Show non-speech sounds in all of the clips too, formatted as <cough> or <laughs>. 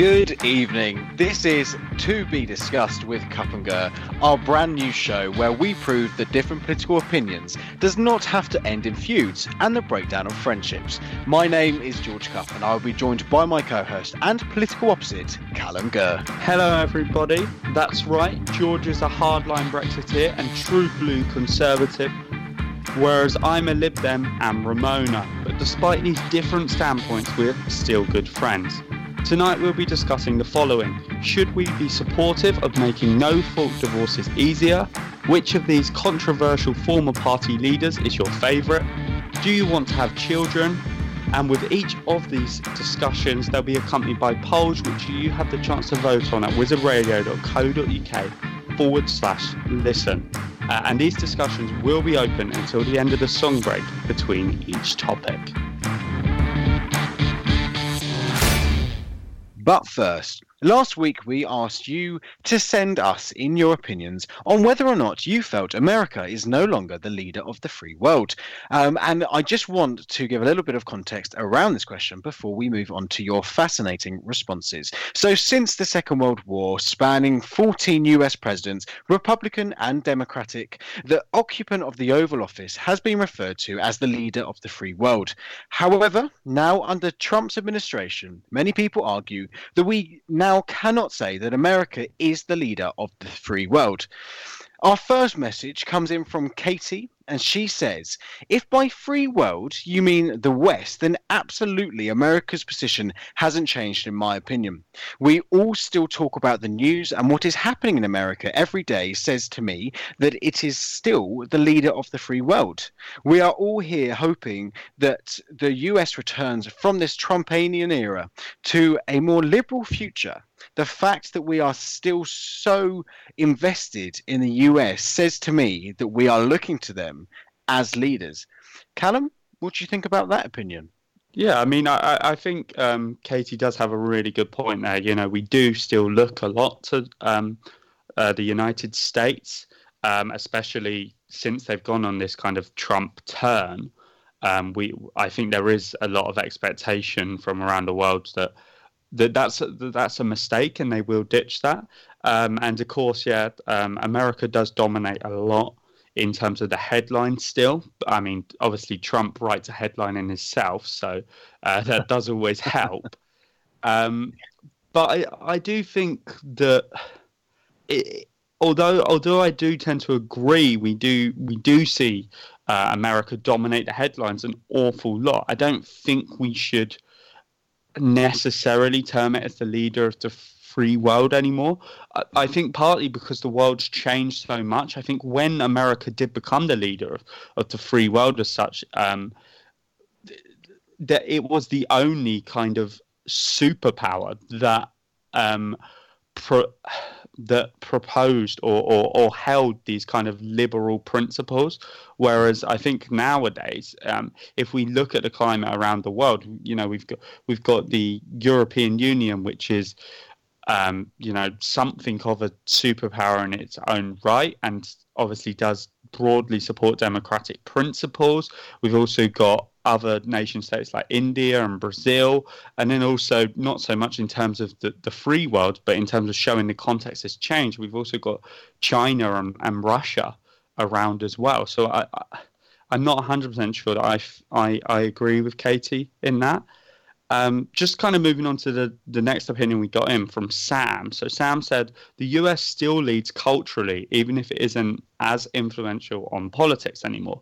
Good evening. This is To Be Discussed with Gurr, our brand new show where we prove that different political opinions does not have to end in feuds and the breakdown of friendships. My name is George Cup and I will be joined by my co-host and political opposite, Callum Gurr. Hello everybody. That's right, George is a hardline Brexiteer and true blue conservative whereas I'm a Lib Dem and Remoaner. But despite these different standpoints, we're still good friends. Tonight we'll be discussing the following. Should we be supportive of making no fault divorces easier? Which of these controversial former party leaders is your favourite? Do you want to have children? And with each of these discussions, they'll be accompanied by polls which you have the chance to vote on at wizardradio.co.uk forward slash listen. Uh, and these discussions will be open until the end of the song break between each topic. But first, last week we asked you to send us in your opinions on whether or not you felt America is no longer the leader of the free world. Um, and I just want to give a little bit of context around this question before we move on to your fascinating responses. So, since the Second World War, spanning 14 US presidents, Republican and Democratic, the occupant of the Oval Office has been referred to as the leader of the free world. However, now under Trump's administration, many people argue that we now cannot say that America is the leader of the free world. Our first message comes in from Katie, and she says, If by free world you mean the West, then absolutely America's position hasn't changed, in my opinion. We all still talk about the news, and what is happening in America every day says to me that it is still the leader of the free world. We are all here hoping that the US returns from this Trumpanian era to a more liberal future the fact that we are still so invested in the US says to me that we are looking to them as leaders. Callum, what do you think about that opinion? Yeah, I mean, I, I think um, Katie does have a really good point there. You know, we do still look a lot to um, uh, the United States, um, especially since they've gone on this kind of Trump turn. Um, we, I think there is a lot of expectation from around the world that that that's that's a mistake and they will ditch that. Um, and of course, yeah, um, America does dominate a lot in terms of the headline still. I mean, obviously, Trump writes a headline in himself, so uh, that <laughs> does always help. Um, but I, I do think that it, although although I do tend to agree, we do we do see uh, America dominate the headlines an awful lot. I don't think we should necessarily term it as the leader of the free world anymore. I, think partly because the world's changed so much. I think when America did become the leader of, of the free world as such, um, that it was the only kind of superpower that um, pro- that proposed or, or, or, held these kind of liberal principles. Whereas I think nowadays, um, if we look at the climate around the world, you know, we've got we've got the European Union, which is um, you know, something of a superpower in its own right, and obviously does broadly support democratic principles. We've also got other nation states like India and Brazil, and then also not so much in terms of the, the free world, but in terms of showing the context has changed. We've also got China and, and Russia around as well. So I, I I'm not 100% sure that I, I, I agree with Katie in that. Um, just kind of moving on to the, the next opinion we got in from Sam. So Sam said the US still leads culturally, even if it isn't as influential on politics anymore.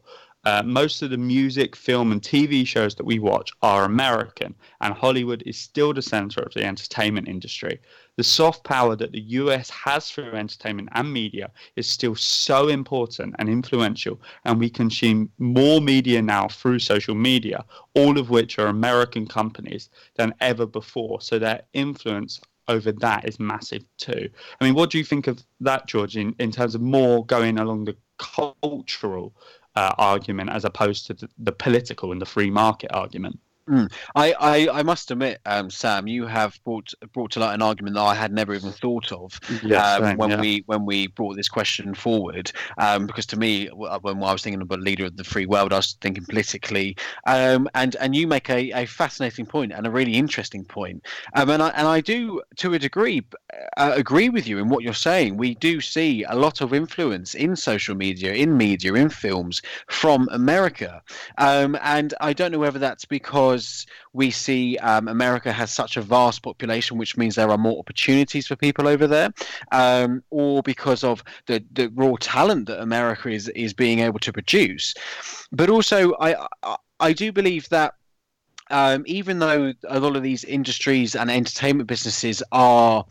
Uh, most of the music, film, and TV shows that we watch are American, and Hollywood is still the center of the entertainment industry. The soft power that the US has through entertainment and media is still so important and influential, and we consume more media now through social media, all of which are American companies, than ever before. So their influence over that is massive too. I mean, what do you think of that, George, in, in terms of more going along the cultural uh, argument as opposed to the, the, political and the free market argument. Mm. I, I, I must admit, um, Sam, you have brought brought to light an argument that I had never even thought of um, when yeah. we when we brought this question forward. Um, because to me, uh, when I was thinking about leader of the free world, I was thinking politically. Um, and and you make a, a fascinating point and a really interesting point. Um, and I and I do to a degree uh, agree with you in what you're saying. We do see a lot of influence in social media, in media, in films from America. Um, and I don't know whether that's because because we see um, America has such a vast population, which means there are more opportunities for people over there, um, or because of the, the raw talent that America is is being able to produce. But also, I I, I do believe that. Um, even though a lot of these industries and entertainment businesses are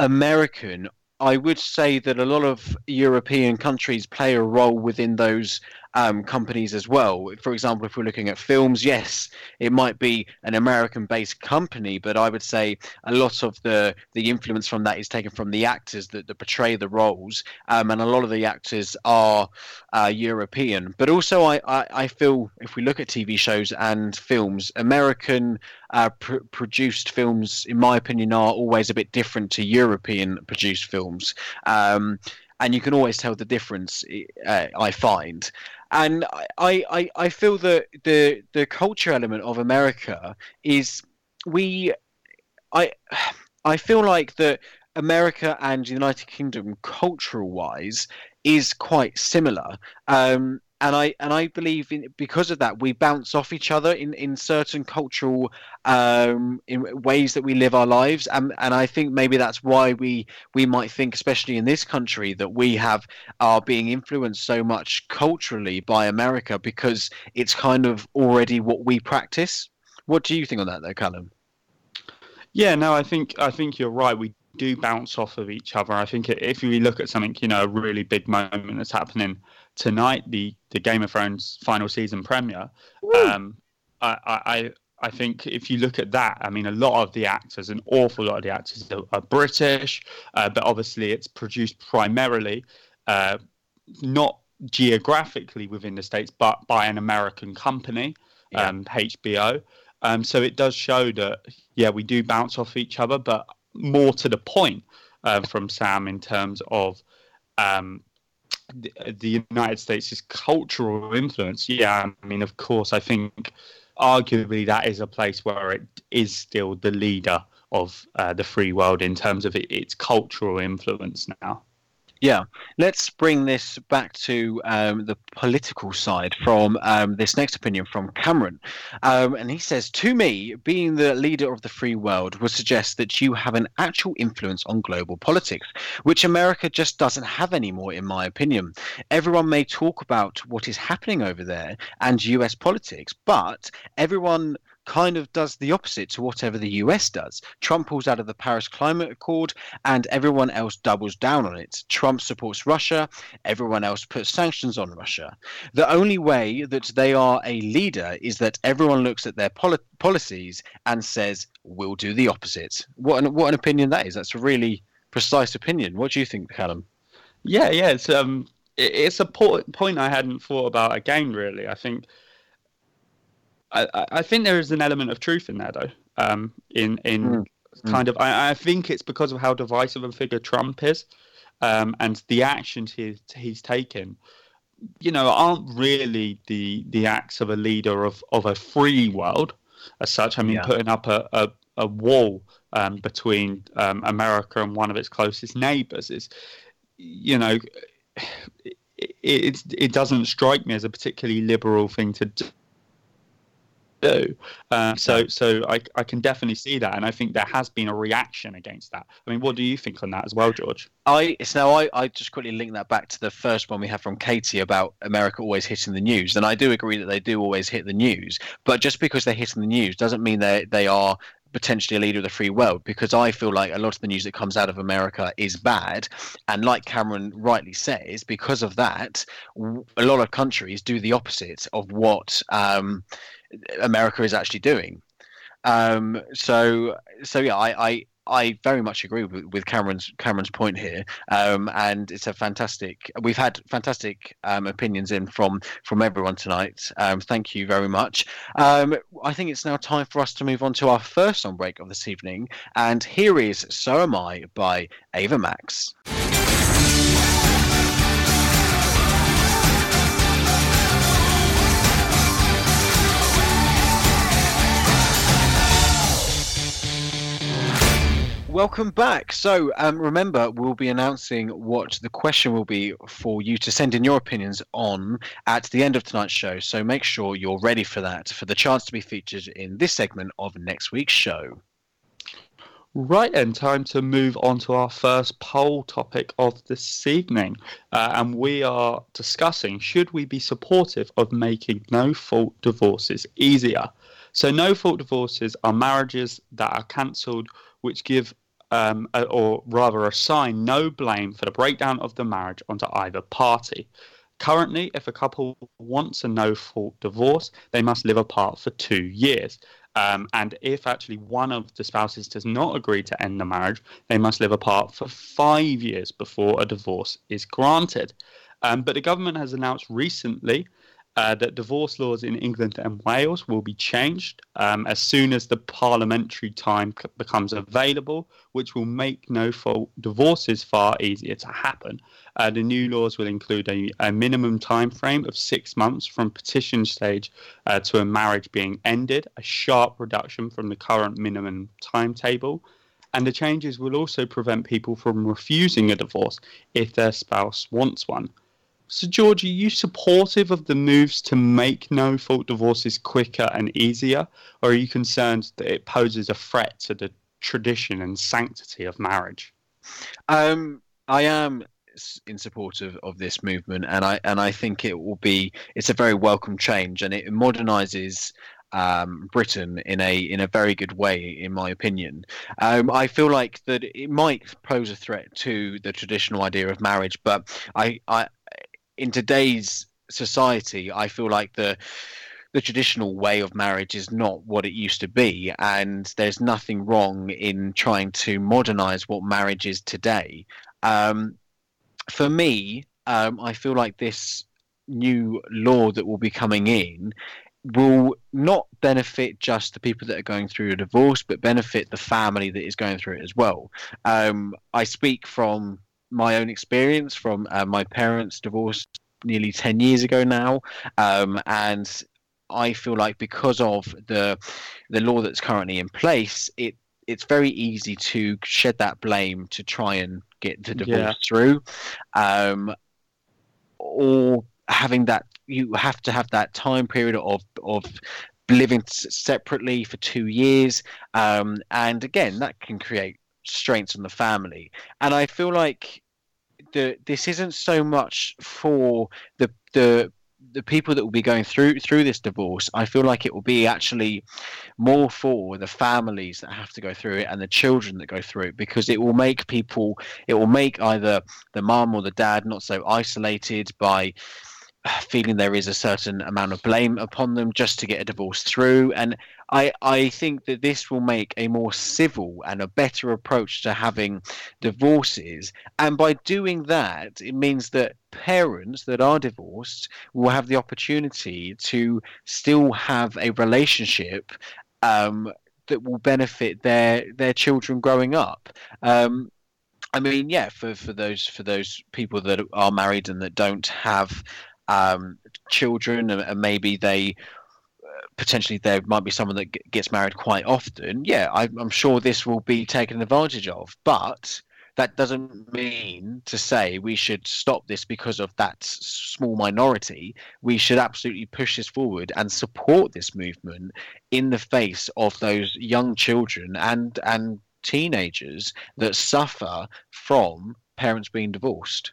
American, I would say that a lot of European countries play a role within those um, companies as well. For example, if we're looking at films, yes, it might be an American-based company, but I would say a lot of the the influence from that is taken from the actors that, that portray the roles, um, and a lot of the actors are uh, European. But also, I, I, I feel if we look at TV shows and films, American uh, pr- produced films, in my opinion, are always a bit different to European produced films. Um, and you can always tell the difference. Uh, I find, and I, I, I feel that the the culture element of America is we, I, <sighs> I feel like that America and United Kingdom, cultural wise, is quite similar. Um, and I and I believe in because of that we bounce off each other in in certain cultural um, in ways that we live our lives and and I think maybe that's why we we might think especially in this country that we have are being influenced so much culturally by America because it's kind of already what we practice. What do you think on that though, Callum? Yeah, no, I think I think you're right. We do bounce off of each other. I think if we look at something, you know, a really big moment that's happening tonight, the the Game of Thrones final season premiere, um, I, I I think if you look at that, I mean, a lot of the actors, an awful lot of the actors are, are British, uh, but obviously it's produced primarily uh, not geographically within the states, but by an American company, yeah. um, HBO. Um, so it does show that yeah, we do bounce off each other, but more to the point uh, from Sam in terms of um, the, United States' cultural influence. Yeah, I mean, of course, I think arguably that is a place where it is still the leader of uh, the free world in terms of it, its cultural influence now. Yeah, let's bring this back to um, the political side from um, this next opinion from Cameron. Um, and he says, To me, being the leader of the free world would suggest that you have an actual influence on global politics, which America just doesn't have anymore, in my opinion. Everyone may talk about what is happening over there and US politics, but everyone kind of does the opposite to whatever the US does. Trump pulls out of the Paris Climate Accord and everyone else doubles down on it. Trump supports Russia, everyone else puts sanctions on Russia. The only way that they are a leader is that everyone looks at their poli- policies and says, we'll do the opposite. What an, what an opinion that is. That's a really precise opinion. What do you think, Callum? Yeah, yeah, it's um, it's a point I hadn't thought about again. Really, I think I, I think there is an element of truth in there, though. Um, in in mm. kind of. I, I, think it's because of how divisive a figure Trump is, um, and the actions he's he's taken. You know, aren't really the the acts of a leader of of a free world as such. I mean, yeah. putting up a a, a wall um, between um, America and one of its closest neighbors is, you know. <sighs> It, it, it doesn't strike me as a particularly liberal thing to do do. Uh, so so I, I can definitely see that, and I think there has been a reaction against that. I mean, what do you think on that as well, George? I so I, I just quickly link that back to the first one we had from Katie about America always hitting the news, and I do agree that they do always hit the news. But just because they're hitting the news doesn't mean they they are potentially a leader of the free world because I feel like a lot of the news that comes out of America is bad. And like Cameron rightly says, because of that, a lot of countries do the opposite of what um, America is actually doing. Um, so so yeah, I, I I very much agree with, with Cameron's Cameron's point here, um, and it's a fantastic. We've had fantastic um, opinions in from from everyone tonight. Um, thank you very much. Um, I think it's now time for us to move on to our first on break of this evening, and here is "So Am I" by Ava Max. Welcome back. So, um, remember, we'll be announcing what the question will be for you to send in your opinions on at the end of tonight's show. So, make sure you're ready for that, for the chance to be featured in this segment of next week's show. Right, and time to move on to our first poll topic of this evening. Uh, and we are discussing should we be supportive of making no fault divorces easier? So, no fault divorces are marriages that are cancelled which give um, or rather assign no blame for the breakdown of the marriage onto either party. Currently, if a couple wants a no fault divorce, they must live apart for two years. Um, and if actually one of the spouses does not agree to end the marriage, they must live apart for five years before a divorce is granted. Um, but the government has announced recently uh, that divorce laws in England and Wales will be changed um, as soon as the parliamentary time c- becomes available, which will make no fault divorces far easier to happen. Uh, the new laws will include a, a, minimum time frame of six months from petition stage uh, to a marriage being ended, a sharp reduction from the current minimum timetable. And the changes will also prevent people from refusing a divorce if their spouse wants one. So, George, are you supportive of the moves to make no fault divorces quicker and easier, or are you concerned that it poses a threat to the tradition and sanctity of marriage? Um, I am in support of, of this movement, and I and I think it will be it's a very welcome change, and it modernises um, Britain in a in a very good way, in my opinion. Um, I feel like that it might pose a threat to the traditional idea of marriage, but I, I in today's society, I feel like the the traditional way of marriage is not what it used to be, and there's nothing wrong in trying to modernize what marriage is today. Um, for me, um, I feel like this new law that will be coming in will not benefit just the people that are going through a divorce, but benefit the family that is going through it as well. Um, I speak from my own experience from uh, my parents' divorce nearly 10 years ago now. Um, and I feel like because of the the law that's currently in place, it it's very easy to shed that blame to try and get the divorce yeah. through, um, or having that you have to have that time period of of living separately for two years, um, and again that can create strains on the family. And I feel like the this isn't so much for the the the people that will be going through through this divorce, I feel like it will be actually more for the families that have to go through it and the children that go through it because it will make people it will make either the mum or the dad not so isolated by <sighs> feeling there is a certain amount of blame upon them just to get a divorce through and I, I think that this will make a more civil and a better approach to having divorces. And by doing that, it means that parents that are divorced will have the opportunity to still have a relationship um, that will benefit their their children growing up. Um, I mean, yeah, for, for those for those people that are married and that don't have um, children, and, maybe they potentially there might be someone that gets married quite often. Yeah, I, I'm sure this will be taken advantage of, but that doesn't mean to say we should stop this because of that small minority. We should absolutely push this forward and support this movement in the face of those young children and and teenagers that suffer from parents being divorced.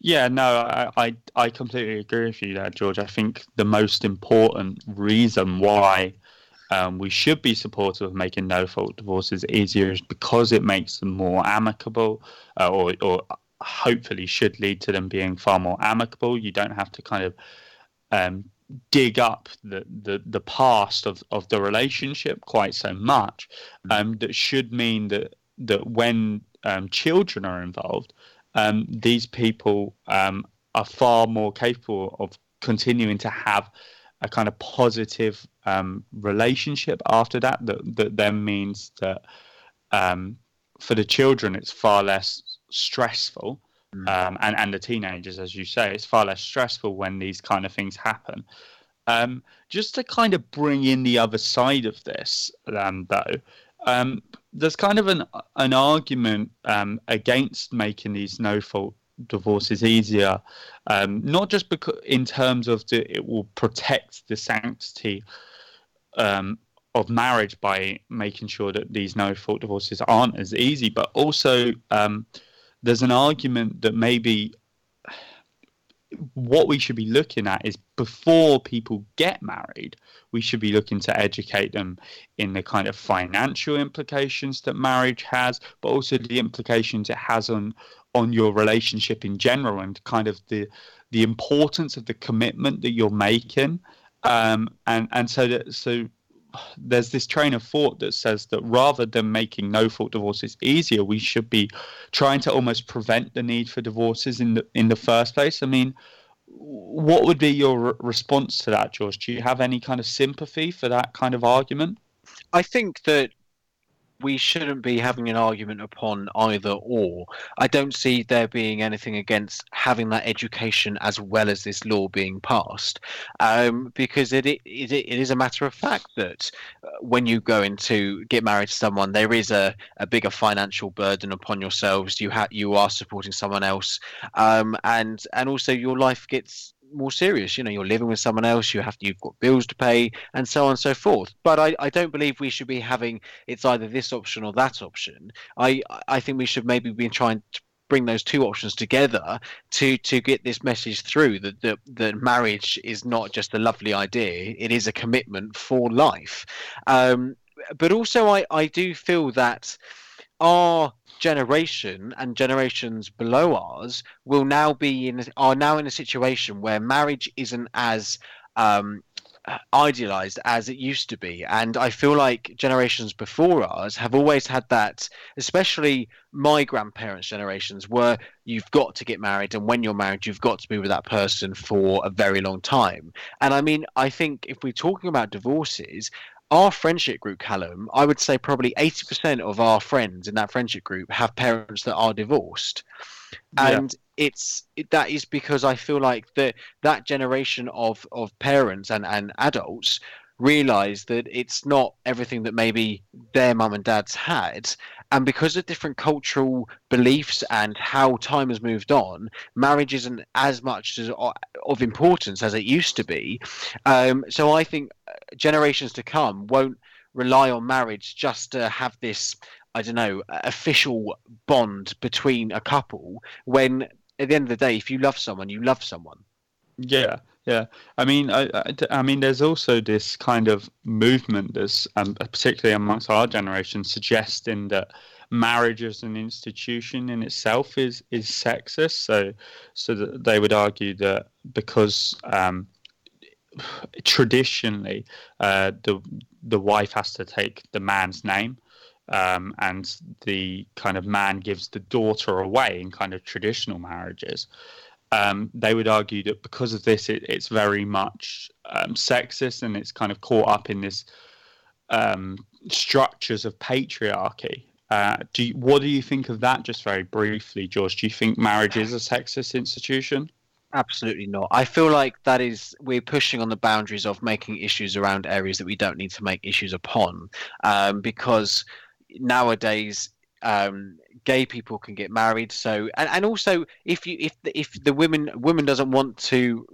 Yeah, no, I, I, I completely agree with you there, George. I think the most important reason why um, we should be supportive of making no fault divorces easier is because it makes them more amicable, uh, or, or hopefully should lead to them being far more amicable. You don't have to kind of um, dig up the, the, the past of, of the relationship quite so much. Um, that should mean that that when um, children are involved, um, these people um, are far more capable of continuing to have a kind of positive um, relationship after that. That that then means that um, for the children, it's far less stressful, mm. Um, and and the teenagers, as you say, it's far less stressful when these kind of things happen. Um, just to kind of bring in the other side of this, though, um, there's kind of an an argument um, against making these no fault divorces easier, um, not just because in terms of the, it will protect the sanctity um, of marriage by making sure that these no fault divorces aren't as easy, but also um, there's an argument that maybe what we should be looking at is before people get married, we should be looking to educate them in the kind of financial implications that marriage has, but also the implications it has on on your relationship in general and kind of the the importance of the commitment that you're making. Um, and and so that so there's this train of thought that says that rather than making no fault divorces easier, we should be trying to almost prevent the need for divorces in the in the first place. I mean, what would be your response to that, George? Do you have any kind of sympathy for that kind of argument? I think that we shouldn't be having an argument upon either or. I don't see there being anything against having that education as well as this law being passed, um, because it, it it is a matter of fact that uh, when you go into get married to someone, there is a, a bigger financial burden upon yourselves. You have you are supporting someone else, um, and and also your life gets more serious. You know, you're living with someone else, you have to, you've got bills to pay, and so on and so forth. But I, I don't believe we should be having it's either this option or that option. I I think we should maybe be trying to bring those two options together to to get this message through that that, that marriage is not just a lovely idea; it is a commitment for life. Um, but also, I I do feel that our generation and generations below ours will now be in are now in a situation where marriage isn't as um, idealized as it used to be. And i feel like generations before ours have always had that especially my grandparents generations were you've got to get married and when you're married you've got to be with that person for a very long time. And i mean i think if we're talking about divorces our friendship group, Callum, I would say probably 80% of our friends in that friendship group have parents that are divorced. And yeah. it's it, that is because I feel like that that generation of, of parents and, and adults realize that it's not everything that maybe their mum and dads had and because of different cultural beliefs and how time has moved on marriage isn't as much as, of importance as it used to be um, so i think uh, generations to come won't rely on marriage just to have this i don't know official bond between a couple when at the end of the day if you love someone you love someone yeah yeah, I mean, I, I, I, mean, there's also this kind of movement that's, um, particularly amongst our generation, suggesting that marriage as an institution in itself is is sexist. So, so that they would argue that because um, traditionally uh, the the wife has to take the man's name. Um, and the kind of man gives the daughter away in kind of traditional marriages um, they would argue that because of this, it, it's very much um, sexist and it's kind of caught up in this um, structures of patriarchy. Uh, do you, what do you think of that? Just very briefly, George. Do you think marriage is a sexist institution? Absolutely not. I feel like that is we're pushing on the boundaries of making issues around areas that we don't need to make issues upon, um, because nowadays um, gay people can get married. So and, and also if you if the, if the woman woman doesn't want to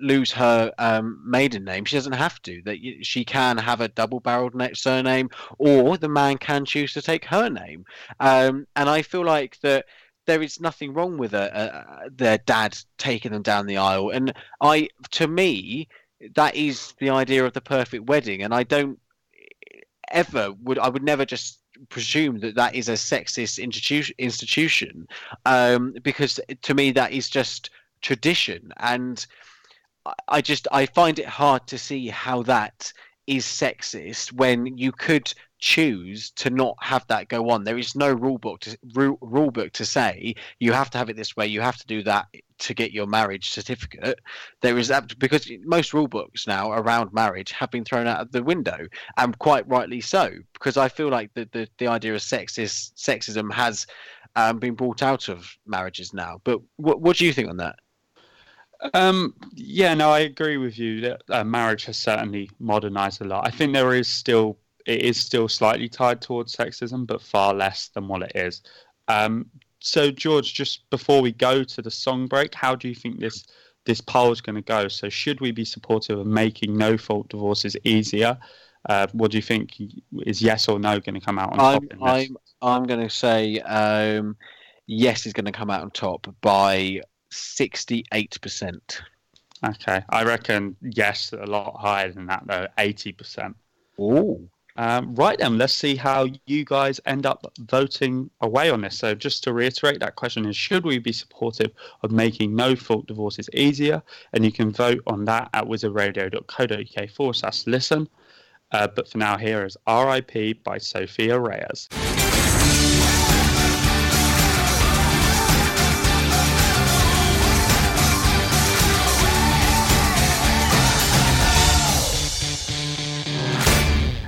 lose her um, maiden name. She doesn't have to. That she can have a double-barreled surname, or the man can choose to take her name. Um, and I feel like that there is nothing wrong with a, a, their dad taking them down the aisle. And I, to me, that is the idea of the perfect wedding. And I don't ever would I would never just presume that that is a sexist institution um, because to me that is just tradition and I just I find it hard to see how that is sexist when you could choose to not have that go on. There is no rule book to rule, rule book to say you have to have it this way. You have to do that to get your marriage certificate. There is that because most rule books now around marriage have been thrown out of the window, and quite rightly so. Because I feel like the the, the idea of sexist sexism has um, been brought out of marriages now. But what what do you think on that? Um, yeah, no, I agree with you that uh, marriage has certainly modernized a lot. I think there is still it is still slightly tied towards sexism, but far less than what it is. Um, so, George, just before we go to the song break, how do you think this this poll is going to go? So, should we be supportive of making no fault divorces easier? Uh, what do you think is yes or no going to come out on I'm, top? I'm I'm going to say um, yes is going to come out on top by 68%. Okay. I reckon yes, a lot higher than that, though, 80%. Oh. Um, right then, let's see how you guys end up voting away on this. So, just to reiterate, that question is Should we be supportive of making no fault divorces easier? And you can vote on that at wizardradio.co.uk forward slash listen. Uh, but for now, here is RIP by Sofia Reyes.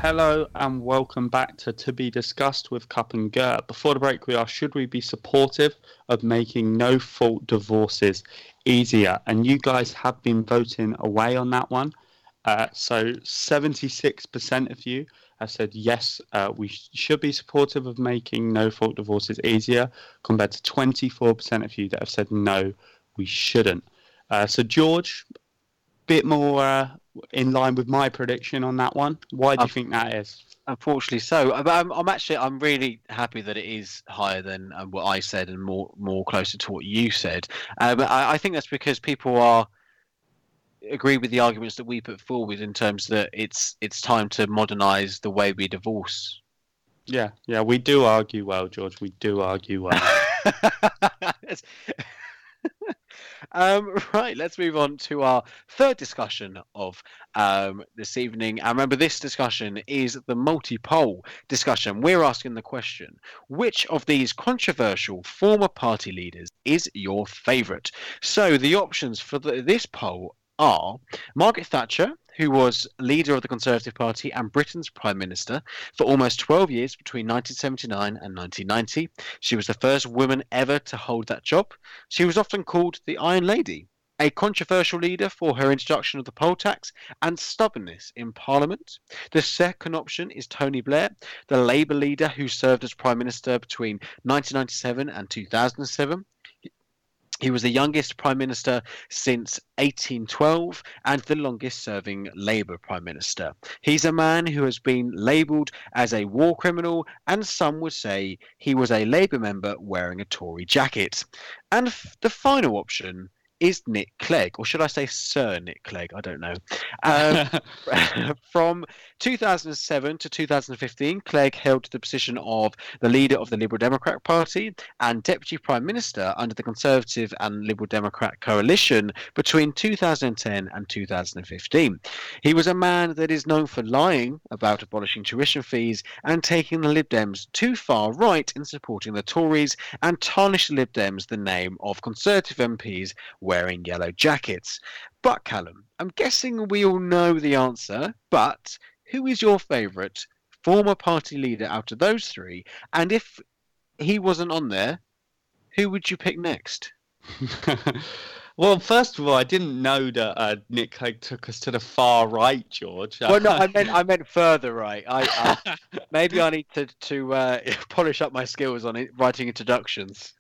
Hello and welcome back to To Be Discussed with Cup and Gurr. Before the break, we are should we be supportive of making no fault divorces easier? And you guys have been voting away on that one. Uh, so 76% of you have said yes, uh, we sh- should be supportive of making no fault divorces easier, compared to 24% of you that have said no, we shouldn't. Uh, so, George, bit more uh, in line with my prediction on that one. Why do you think that is? Unfortunately, so. But I'm, I'm, actually I'm really happy that it is higher than um, what I said and more more closer to what you said. Um, I, I think that's because people are agree with the arguments that we put forward in terms that it's it's time to modernize the way we divorce. Yeah, yeah, we do argue well, George. We do argue well. <laughs> <laughs> Um, <laughs> right, let's move on to our third discussion of um, this evening. And remember, this discussion is the multi poll discussion. We're asking the question which of these controversial former party leaders is your favourite? So the options for the, this poll are Margaret Thatcher, who was leader of the Conservative Party and Britain's Prime Minister for almost 12 years between 1979 and 1990. She was the first woman ever to hold that job. She was often called the Iron Lady, a controversial leader for her introduction of the poll tax and stubbornness in Parliament. The second option is Tony Blair, the Labour leader who served as Prime Minister between 1997 and 2007. He was the youngest Prime Minister since 1812 and the longest serving Labour Prime Minister. He's a man who has been labelled as a war criminal, and some would say he was a Labour member wearing a Tory jacket. And f- the final option is Nick Clegg, or should I say Sir Nick Clegg? I don't know. Um, <laughs> <laughs> from 2007 to 2015, Clegg held the position of the leader of the Liberal Democrat Party and Deputy Prime Minister under the Conservative and Liberal Democrat coalition between 2010 and 2015. He was a man that is known for lying about abolishing tuition fees and taking the Lib Dems too far right in supporting the Tories and tarnished the Lib Dems the name of Conservative MPs wearing yellow jackets. But Callum, I'm guessing we all know the answer, but who is your favourite former party leader out of those three? And if he wasn't on there, who would you pick next? <laughs> well, first of all, I didn't know that uh, Nick Clegg took us to the far right, George. Well, no, I meant I meant further right. I, I <laughs> maybe I need to to uh, <laughs> polish up my skills on it, writing introductions.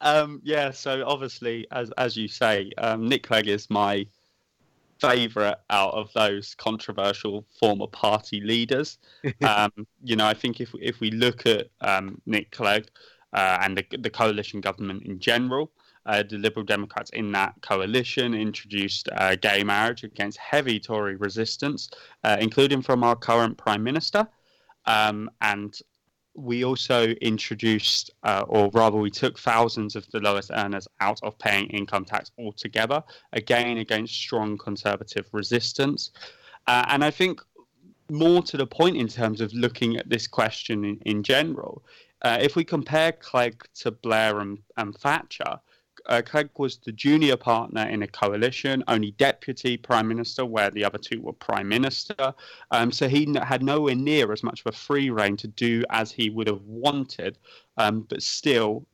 Um, yeah, so obviously, as as you say, um, Nick Clegg is my favourite out of those controversial former party leaders. <laughs> um, you know, I think if if we look at um, Nick Clegg uh, and the, the coalition government in general, uh, the Liberal Democrats in that coalition introduced uh, gay marriage against heavy Tory resistance, uh, including from our current Prime Minister. Um, and we also introduced, uh, or rather, we took thousands of the lowest earners out of paying income tax altogether, again against strong conservative resistance. Uh, and I think more to the point in terms of looking at this question in, in general, uh, if we compare Clegg to Blair and, and Thatcher, uh, Clegg was the junior partner in a coalition, only deputy prime minister, where the other two were prime minister. Um, so he had nowhere near as much of a free reign to do as he would have wanted. Um, but still,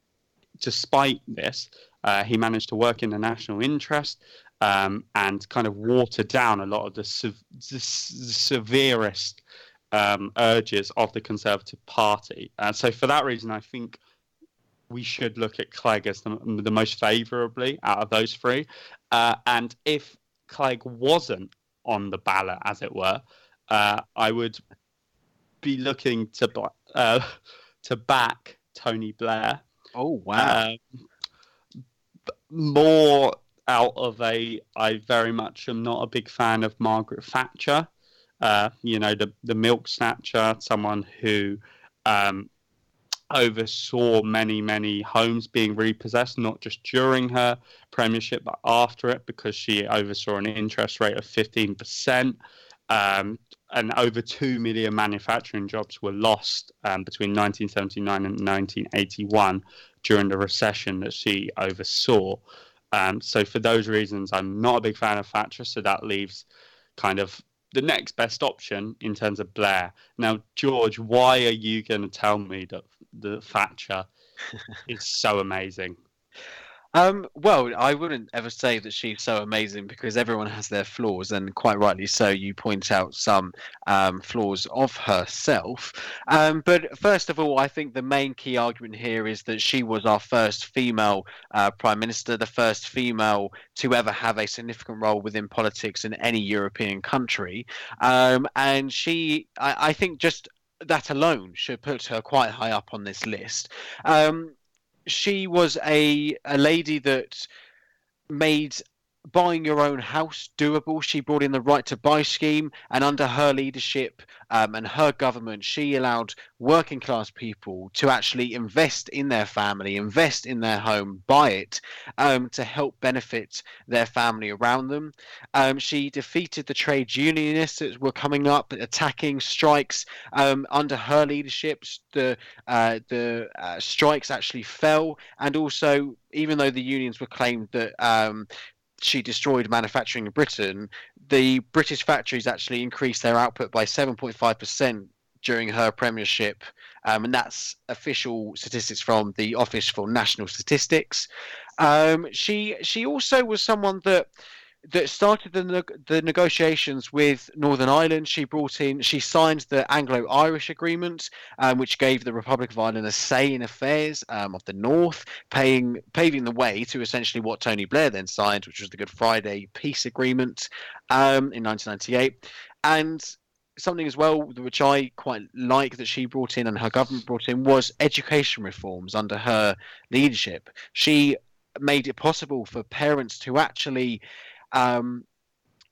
despite this, uh, he managed to work in the national interest um, and kind of water down a lot of the, se- the severest um, urges of the Conservative Party. Uh, so for that reason, I think we should look at Clegg as the, the most favourably out of those three. Uh, and if Clegg wasn't on the ballot, as it were, uh, I would be looking to uh, <laughs> to back Tony Blair. Oh wow! Um, more out of a, I very much am not a big fan of Margaret Thatcher. Uh, you know, the the milk snatcher, someone who um, oversaw many, many homes being repossessed, not just during her premiership, but after it, because she oversaw an interest rate of 15%. Um, and over 2 million manufacturing jobs were lost um, between 1979 and 1981 during the recession that she oversaw. Um, so, for those reasons, I'm not a big fan of Thatcher. So, that leaves kind of the next best option in terms of Blair. Now, George, why are you going to tell me that the Thatcher is so amazing. Um, well, I wouldn't ever say that she's so amazing because everyone has their flaws, and quite rightly so. You point out some um, flaws of herself. Um, but first of all, I think the main key argument here is that she was our first female uh, prime minister, the first female to ever have a significant role within politics in any European country. Um, and she, I, I think, just that alone should put her quite high up on this list. She was a a lady that made buying your own house doable. She brought in the right to buy scheme, and under her leadership um, and her government, she allowed working class people to actually invest in their family, invest in their home, buy it um, to help benefit their family around them. Um, she defeated the trade unionists that were coming up, attacking strikes. Um, under her leadership, the uh, the uh, strikes actually fell, and also even though the unions were claimed that um, she destroyed manufacturing in Britain, the British factories actually increased their output by 7.5% during her premiership. Um, and that's official statistics from the Office for National Statistics. Um, she she also was someone that that started the the negotiations with Northern Ireland. She brought in, she signed the Anglo-Irish Agreement, um, which gave the Republic of Ireland a say in affairs um, of the North, paying paving the way to essentially what Tony Blair then signed, which was the Good Friday Peace Agreement um, in 1998, and something as well which I quite like that she brought in and her government brought in was education reforms under her leadership. She made it possible for parents to actually um,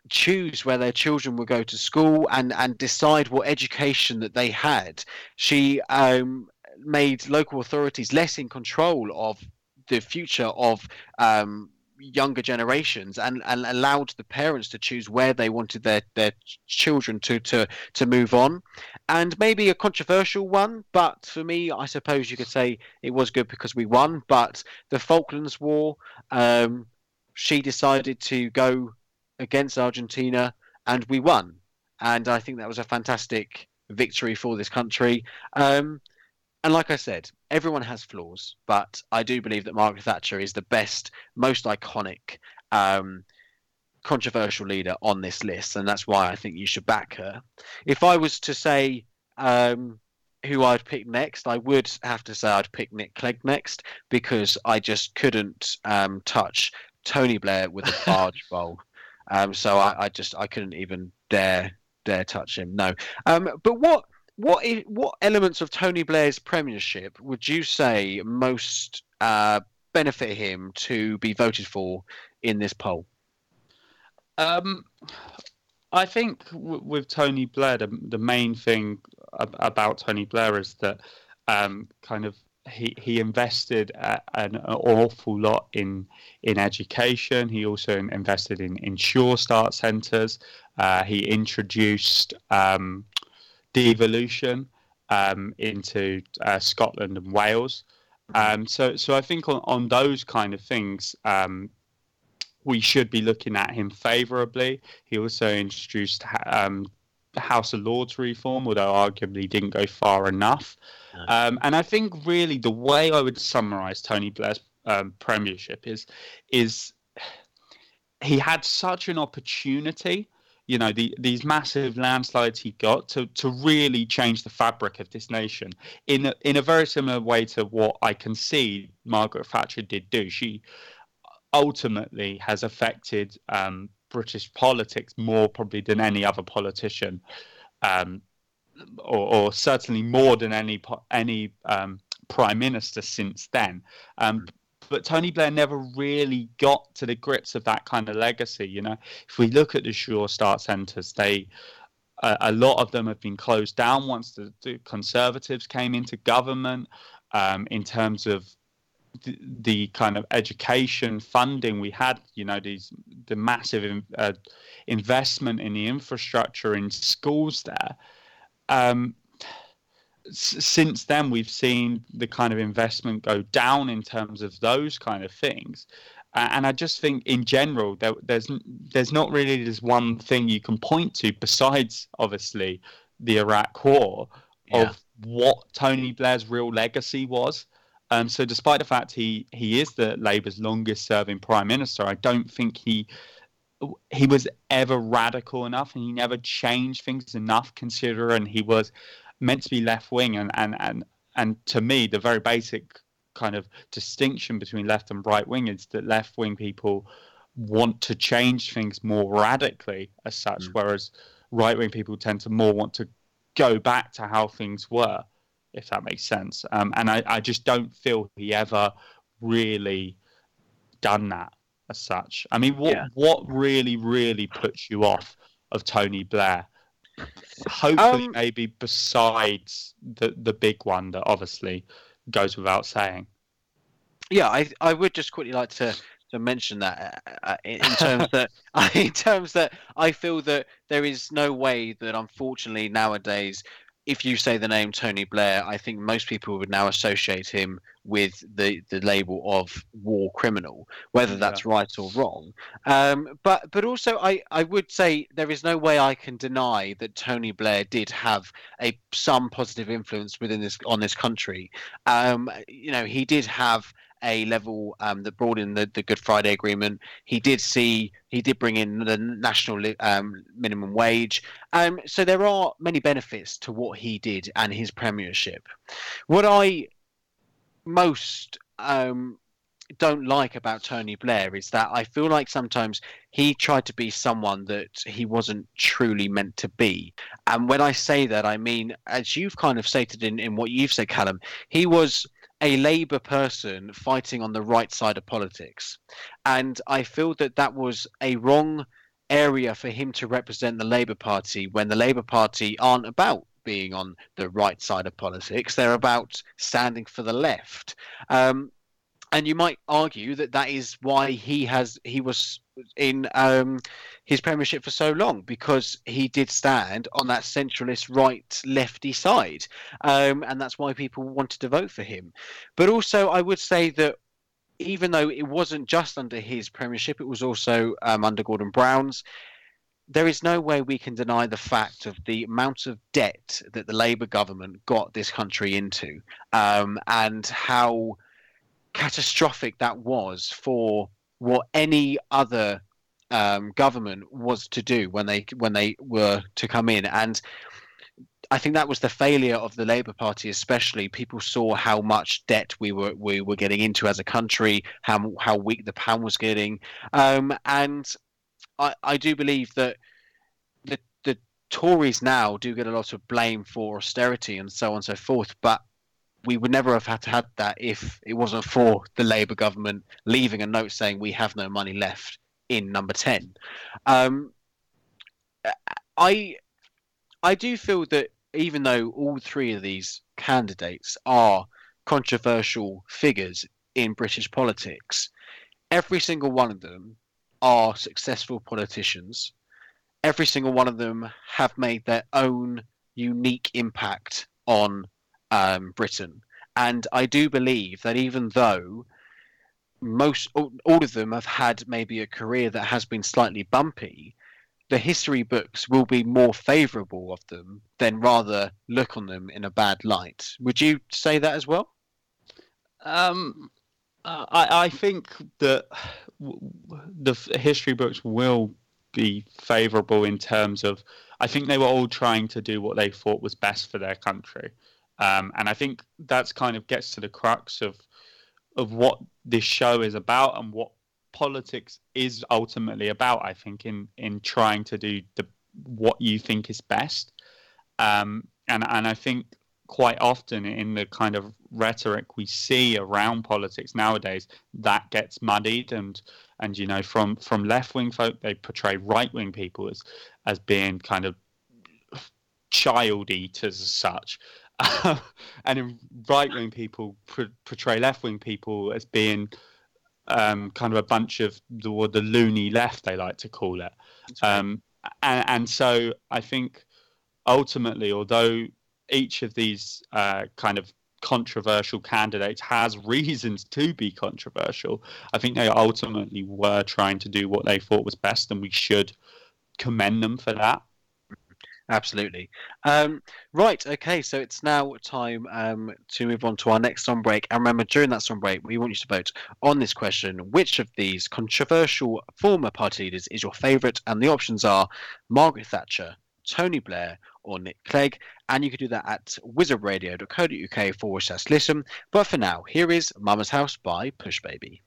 choose where their children would go to school and and decide what education that they had. She um, made local authorities less in control of the future of um, younger generations and, and allowed the parents to choose where they wanted their, their children to, to, to move on. And maybe a controversial one, but for me, I suppose you could say it was good because we won. But the Falklands War, um, she decided to go against Argentina and we won. And I think that was a fantastic victory for this country. Um, and like I said, everyone has flaws, but I do believe that Margaret Thatcher is the best, most iconic, um, controversial leader on this list, and that's why I think you should back her. If I was to say um, who I'd pick next, I would have to say I'd pick Nick Clegg next because I just couldn't um, touch Tony Blair with a barge <laughs> bowl. Um, so I, I, just I couldn't even dare dare touch him. No. Um, but what what what elements of Tony Blair's premiership would you say most uh, benefit him to be voted for in this poll? Um, I think w- with Tony Blair, the, the main thing ab- about Tony Blair is that um, kind of he he invested an, an awful lot in in education. He also invested in in Sure Start centres. Uh, he introduced um, devolution um, into uh, Scotland and Wales. Um, so so I think on, on those kind of things. Um, we should be looking at him favourably. He also introduced um, House of Lords reform, although arguably didn't go far enough. Um, and I think really the way I would summarise Tony Blair's um, premiership is is he had such an opportunity. You know, the, these massive landslides he got to, to really change the fabric of this nation in a, in a very similar way to what I can see Margaret Thatcher did do. She ultimately has affected um, British politics more probably than any other politician, um, or, or, certainly more than any any um, prime minister since then. Um, but Tony Blair never really got to the grips of that kind of legacy. You know, if we look at the Sure Start centres, they a lot of them have been closed down once the, the Conservatives came into government. Um, in terms of the, the, kind of education funding we had, you know, these the massive uh, investment in the infrastructure in schools there. Um, s- since then, we've seen the kind of investment go down in terms of those kind of things. Uh, and I just think, in general, there, there's there's not really this one thing you can point to besides, obviously, the Iraq War yeah. of what Tony Blair's real legacy was. Um, so, despite the fact he he is the Labour's longest serving prime minister, I don't think he he was ever radical enough, and he never changed things enough. Considering he was meant to be left wing, and and and and to me, the very basic kind of distinction between left and right wing is that left wing people want to change things more radically as such, mm. whereas right wing people tend to more want to go back to how things were if that makes sense. Um, and I, I just don't feel he ever really done that as such. I mean, what yeah. what really really puts you off of Tony Blair? Hopefully, um, maybe besides the the big one that obviously goes without saying. Yeah, I I would just quickly like to to mention that uh, uh in, terms that <laughs> <laughs> in terms that I feel that there is no way that unfortunately nowadays if you say the name Tony Blair, I think most people would now associate him with the, the label of war criminal, whether that's yeah. right or wrong. Um, but but also, I, I would say there is no way I can deny that Tony Blair did have a some positive influence within this on this country. Um, you know, he did have a level um, that brought in the, the Good Friday Agreement. He did see, he did bring in the national um, minimum wage. Um, so there are many benefits to what he did and his premiership. What I most um, don't like about Tony Blair is that I feel like sometimes he tried to be someone that he wasn't truly meant to be. And when I say that, I mean, as you've kind of stated in, in what you've said, Callum, he was a Labour person fighting on the right side of politics. And I feel that that was a wrong area for him to represent the Labour Party when the Labour Party aren't about being on the right side of politics, they're about standing for the left. Um, and you might argue that that is why he has he was in um, his premiership for so long because he did stand on that centralist right lefty side. Um, and that's why people wanted to vote for him. But also i would say that even though it wasn't just under his premiership it was also um, under gordon brown's there is no way we can deny the fact of the amount of debt that the Labour government got this country into, um, and how catastrophic that was for what any other um, government was to do when they when they were to come in and I think that was the failure of the Labour Party, especially. People saw how much debt we were we were getting into as a country, how how weak the pound was getting, um, and I, I do believe that the the Tories now do get a lot of blame for austerity and so on and so forth, but we would never have had to have that if it wasn't for the Labour government leaving a note saying we have no money left in number 10. Um, I I do feel that even though all three of these candidates are controversial figures in British politics, every single one of them are successful politicians. Every single one of them have made their own unique impact on um, Britain. And I do believe that even though most all, of them have had maybe a career that has been slightly bumpy, the history books will be more favourable of them than rather look on them in a bad light. Would you say that as well? Um, I, I think that the history books will be favourable in terms of. I think they were all trying to do what they thought was best for their country, um, and I think that's kind of gets to the crux of of what this show is about and what politics is ultimately about. I think in in trying to do the what you think is best, um, and and I think quite often in the kind of rhetoric we see around politics nowadays that gets muddied and and you know from from left wing folk they portray right wing people as as being kind of child eaters as such and right wing people portray left wing people as being um, kind of a bunch of the, the loony left, they like to call it. Um, and, and, so I think ultimately, although each of these uh, kind of controversial candidates has <laughs> reasons to be controversial, I think they ultimately were trying to do what they thought was best, and we should commend them for that. Absolutely. Um, right. Okay. So it's now time um, to move on to our next song break. And remember, during that song break, we want you to vote on this question: Which of these controversial former party leaders is your favourite? And the options are Margaret Thatcher, Tony Blair, or Nick Clegg. And you can do that at wizardradio.co.uk forward slash listen. But for now, here is Mama's House by Push Baby.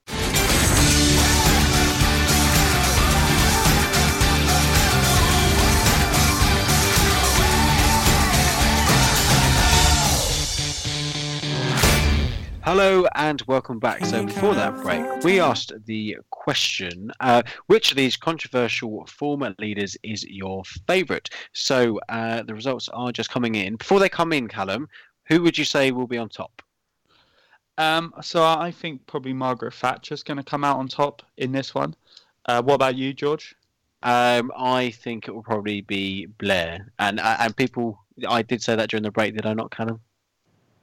Hello and welcome back. So, before that break, we asked the question uh, which of these controversial former leaders is your favourite? So, uh, the results are just coming in. Before they come in, Callum, who would you say will be on top? Um, so, I think probably Margaret Thatcher's going to come out on top in this one. Uh, what about you, George? Um, I think it will probably be Blair. And, uh, and people, I did say that during the break, did I not, Callum?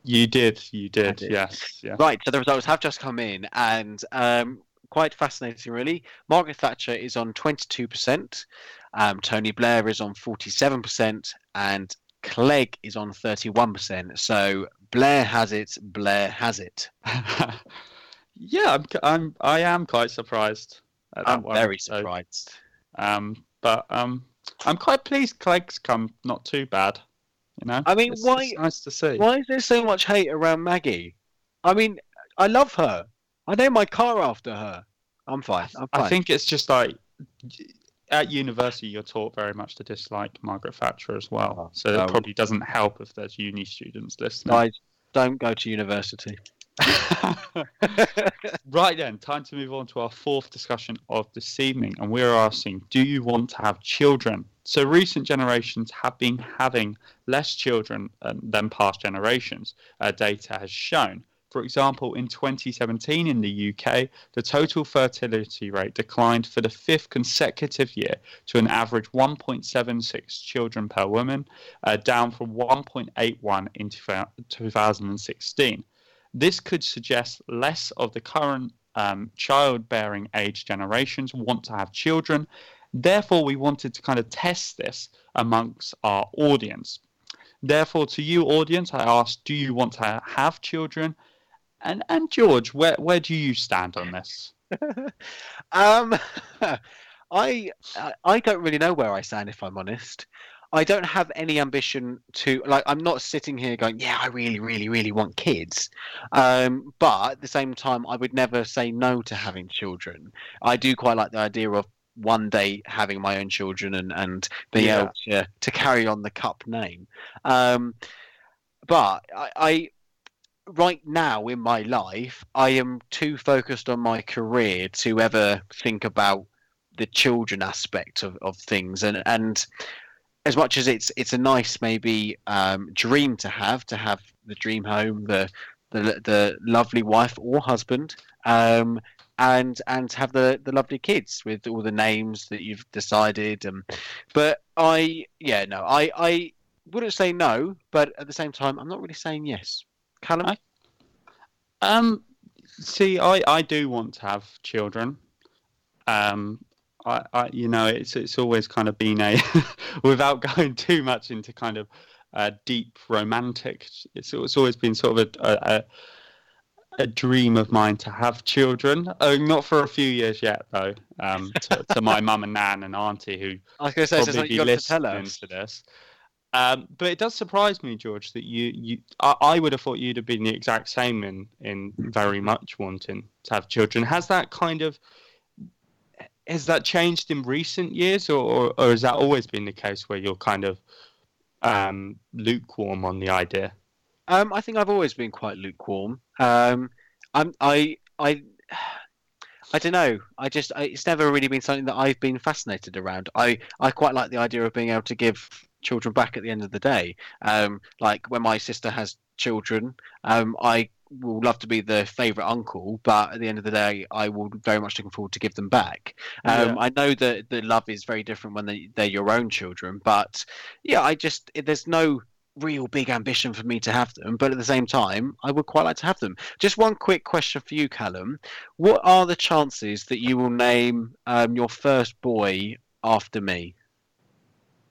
You did, you did, did. Yes, yes. Right, so the results have just come in, and um, quite fascinating, really. Margaret Thatcher is on 22%, um, Tony Blair is on 47%, and Clegg is on 31%. So Blair has it, Blair has it. <laughs> yeah, I'm, I'm, I am quite surprised. I'm one, very surprised. So, um, but um, I'm quite pleased Clegg's come not too bad. You know, I mean, it's, why? It's nice to see. Why is there so much hate around Maggie? I mean, I love her. I name my car after her. I'm fine. I'm fine. I think it's just like at university you're taught very much to dislike Margaret Thatcher as well. Oh, so it probably doesn't help if there's uni students listening. I don't go to university. <laughs> <laughs> right then, time to move on to our fourth discussion of this evening, and we're asking: Do you want to have children? So, recent generations have been having less children um, than past generations. Uh, data has shown. For example, in 2017 in the UK, the total fertility rate declined for the fifth consecutive year to an average 1.76 children per woman, uh, down from 1.81 in 2016. This could suggest less of the current um, childbearing age generations want to have children, Therefore, we wanted to kind of test this amongst our audience. Therefore, to you, audience, I asked, do you want to have children? And and George, where where do you stand on this? <laughs> um, <laughs> I I don't really know where I stand if I'm honest. I don't have any ambition to like. I'm not sitting here going, "Yeah, I really, really, really want kids," um, but at the same time, I would never say no to having children. I do quite like the idea of one day having my own children and and being Yeah. able to to carry on the cup name. Um, but I, I right now in my life, I am too focused on my career to ever think about the children aspect of, of things and and as much as it's it's a nice maybe um, dream to have to have the dream home the the, the lovely wife or husband um, and and have the the lovely kids with all the names that you've decided um, but I yeah no I I wouldn't say no but at the same time I'm not really saying yes Callum I- Um, see, I, I do want to have children. Um, I, I you know it's it's always kind of been a <laughs> without going too much into kind of uh, deep romantic. It's it's always been sort of a a, a dream of mine to have children. Uh, not for a few years yet though. Um, to, to my <laughs> mum and nan and auntie who I was going to say so probably you be to listening us to this. Um, but it does surprise me, George, that you you I, I would have thought you'd have been the exact same in in very much wanting to have children. Has that kind of has that changed in recent years, or or, or has that always been the case where you're kind of um, lukewarm on the idea? Um, I think I've always been quite lukewarm. Um, I'm, I, I, <sighs> I don't know. I just, I, it's never really been something that I've been fascinated around. I, I quite like the idea of being able to give children back at the end of the day. Um, like when my sister has children, um, I will love to be the favourite uncle, but at the end of the day, I will very much looking forward to give them back. Um, Yeah. I know that the love is very different when they, they're your own children, but yeah, I just there's no real big ambition for me to have them, but at the same time, I would quite like to have them. Just one quick question for you, Callum. What are the chances that you will name um, your first boy after me?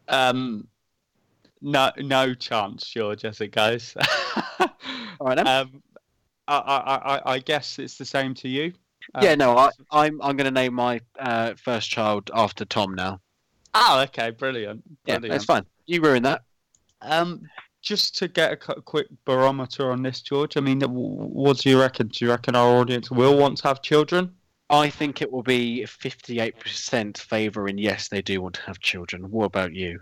Um, no, no chance, George, as it goes. <laughs> All right, then. um, I, I, I, I guess it's the same to you. yeah, Um, no, I, I'm I'm going to name my uh, first child after Tom now. Oh, okay, brilliant. Yeah, brilliant. that's fine. You ruined that. Um, just to get a quick barometer on this, George. I mean, what do you reckon? Do you reckon our audience will want to have children? I think it will be 58% favouring yes, they do want to have children. What about you?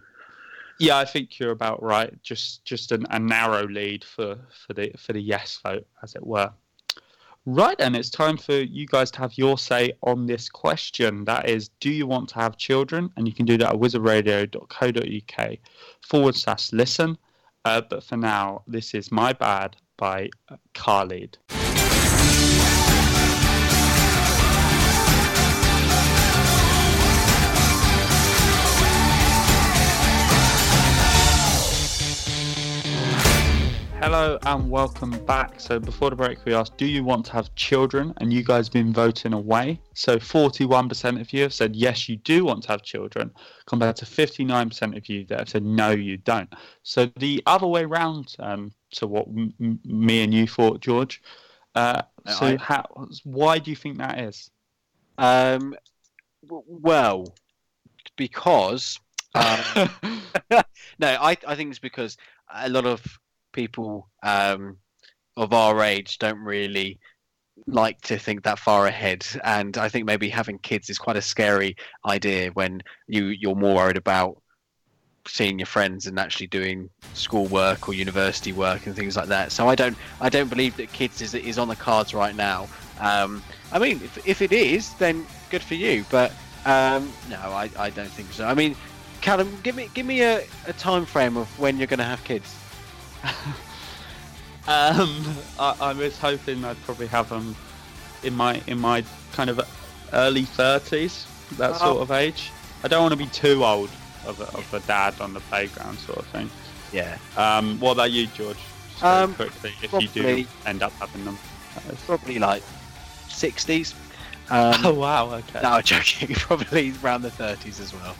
Yeah, I think you're about right. Just just an, a narrow lead for for the for the yes vote, as it were. Right, then it's time for you guys to have your say on this question. That is, do you want to have children? And you can do that at wizardradio.co.uk forward slash listen. Uh, but for now, this is My Bad by Khalid. Hello and welcome back. So before the break, we asked, do you want to have children? And you guys have been voting away. So 41% of you have said yes, you do want to have children, compared to 59% of you that have said no, you don't. So the other way round um, to what m- me and you thought, George. Uh, so I- how, why do you think that is? Um, w- well, because um, <laughs> <laughs> no, I I think it's because a lot of people um, of our age don't really like to think that far ahead, and I think maybe having kids is quite a scary idea when you you're more worried about seeing your friends and actually doing school work or university work and things like that. So I don't I don't believe that kids is is on the cards right now. Um, I mean, if, if it is, then good for you. But um, no, I, I don't think so. I mean, Callum, give me give me a, a time frame of when you're going to have kids. <laughs> Um, I, I was hoping I'd probably have them in my in my kind of early thirties, that Oh. sort of age. I don't want to be too old of a, of a dad on the playground, sort of thing. Yeah, Um, what about you, George? Just Um, quickly, if you do probably- end up having them. Probably like 60s. <laughs> Um, oh wow, okay. no, I'm joking. <laughs> Probably around the 30s as well.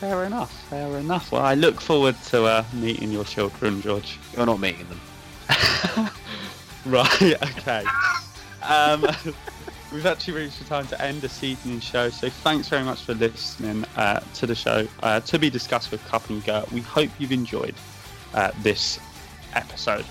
Fair enough. Fair enough. Well, I look forward to uh, meeting your children, George. You're not meeting them. <laughs> Right. Okay. Um, <laughs> we've actually reached the time to end this evening show. So thanks very much for listening uh, to the show. Uh, to be discussed with Cup and Gurr. We hope you've enjoyed uh, this episode.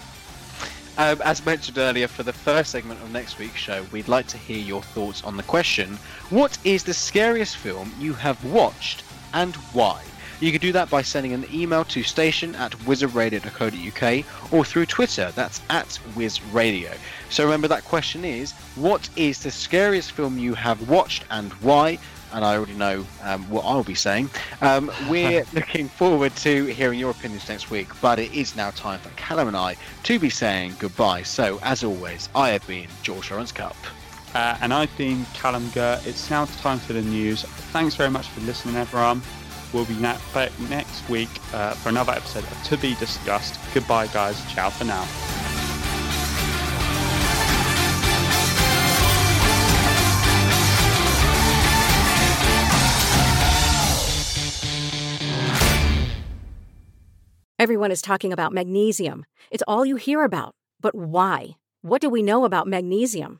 Um, as mentioned earlier, for the first segment of next week's show, we'd like to hear your thoughts on the question What is the scariest film you have watched and why? You can do that by sending an email to station at wizardradio.co.uk or through Twitter, that's at wizradio. So remember that question is What is the scariest film you have watched and why? And I already know um, what I'll be saying. Um, we're <laughs> looking forward to hearing your opinions next week, but it is now time for Callum and I to be saying goodbye. So, as always, I have been George Lawrence Cup. Uh, and I've been Callum Gurr. It's now time for the news. Thanks very much for listening, everyone. We'll be back next week uh, for another episode of To Be Discussed. Goodbye, guys. Ciao for now. Everyone is talking about magnesium. It's all you hear about. But why? What do we know about magnesium?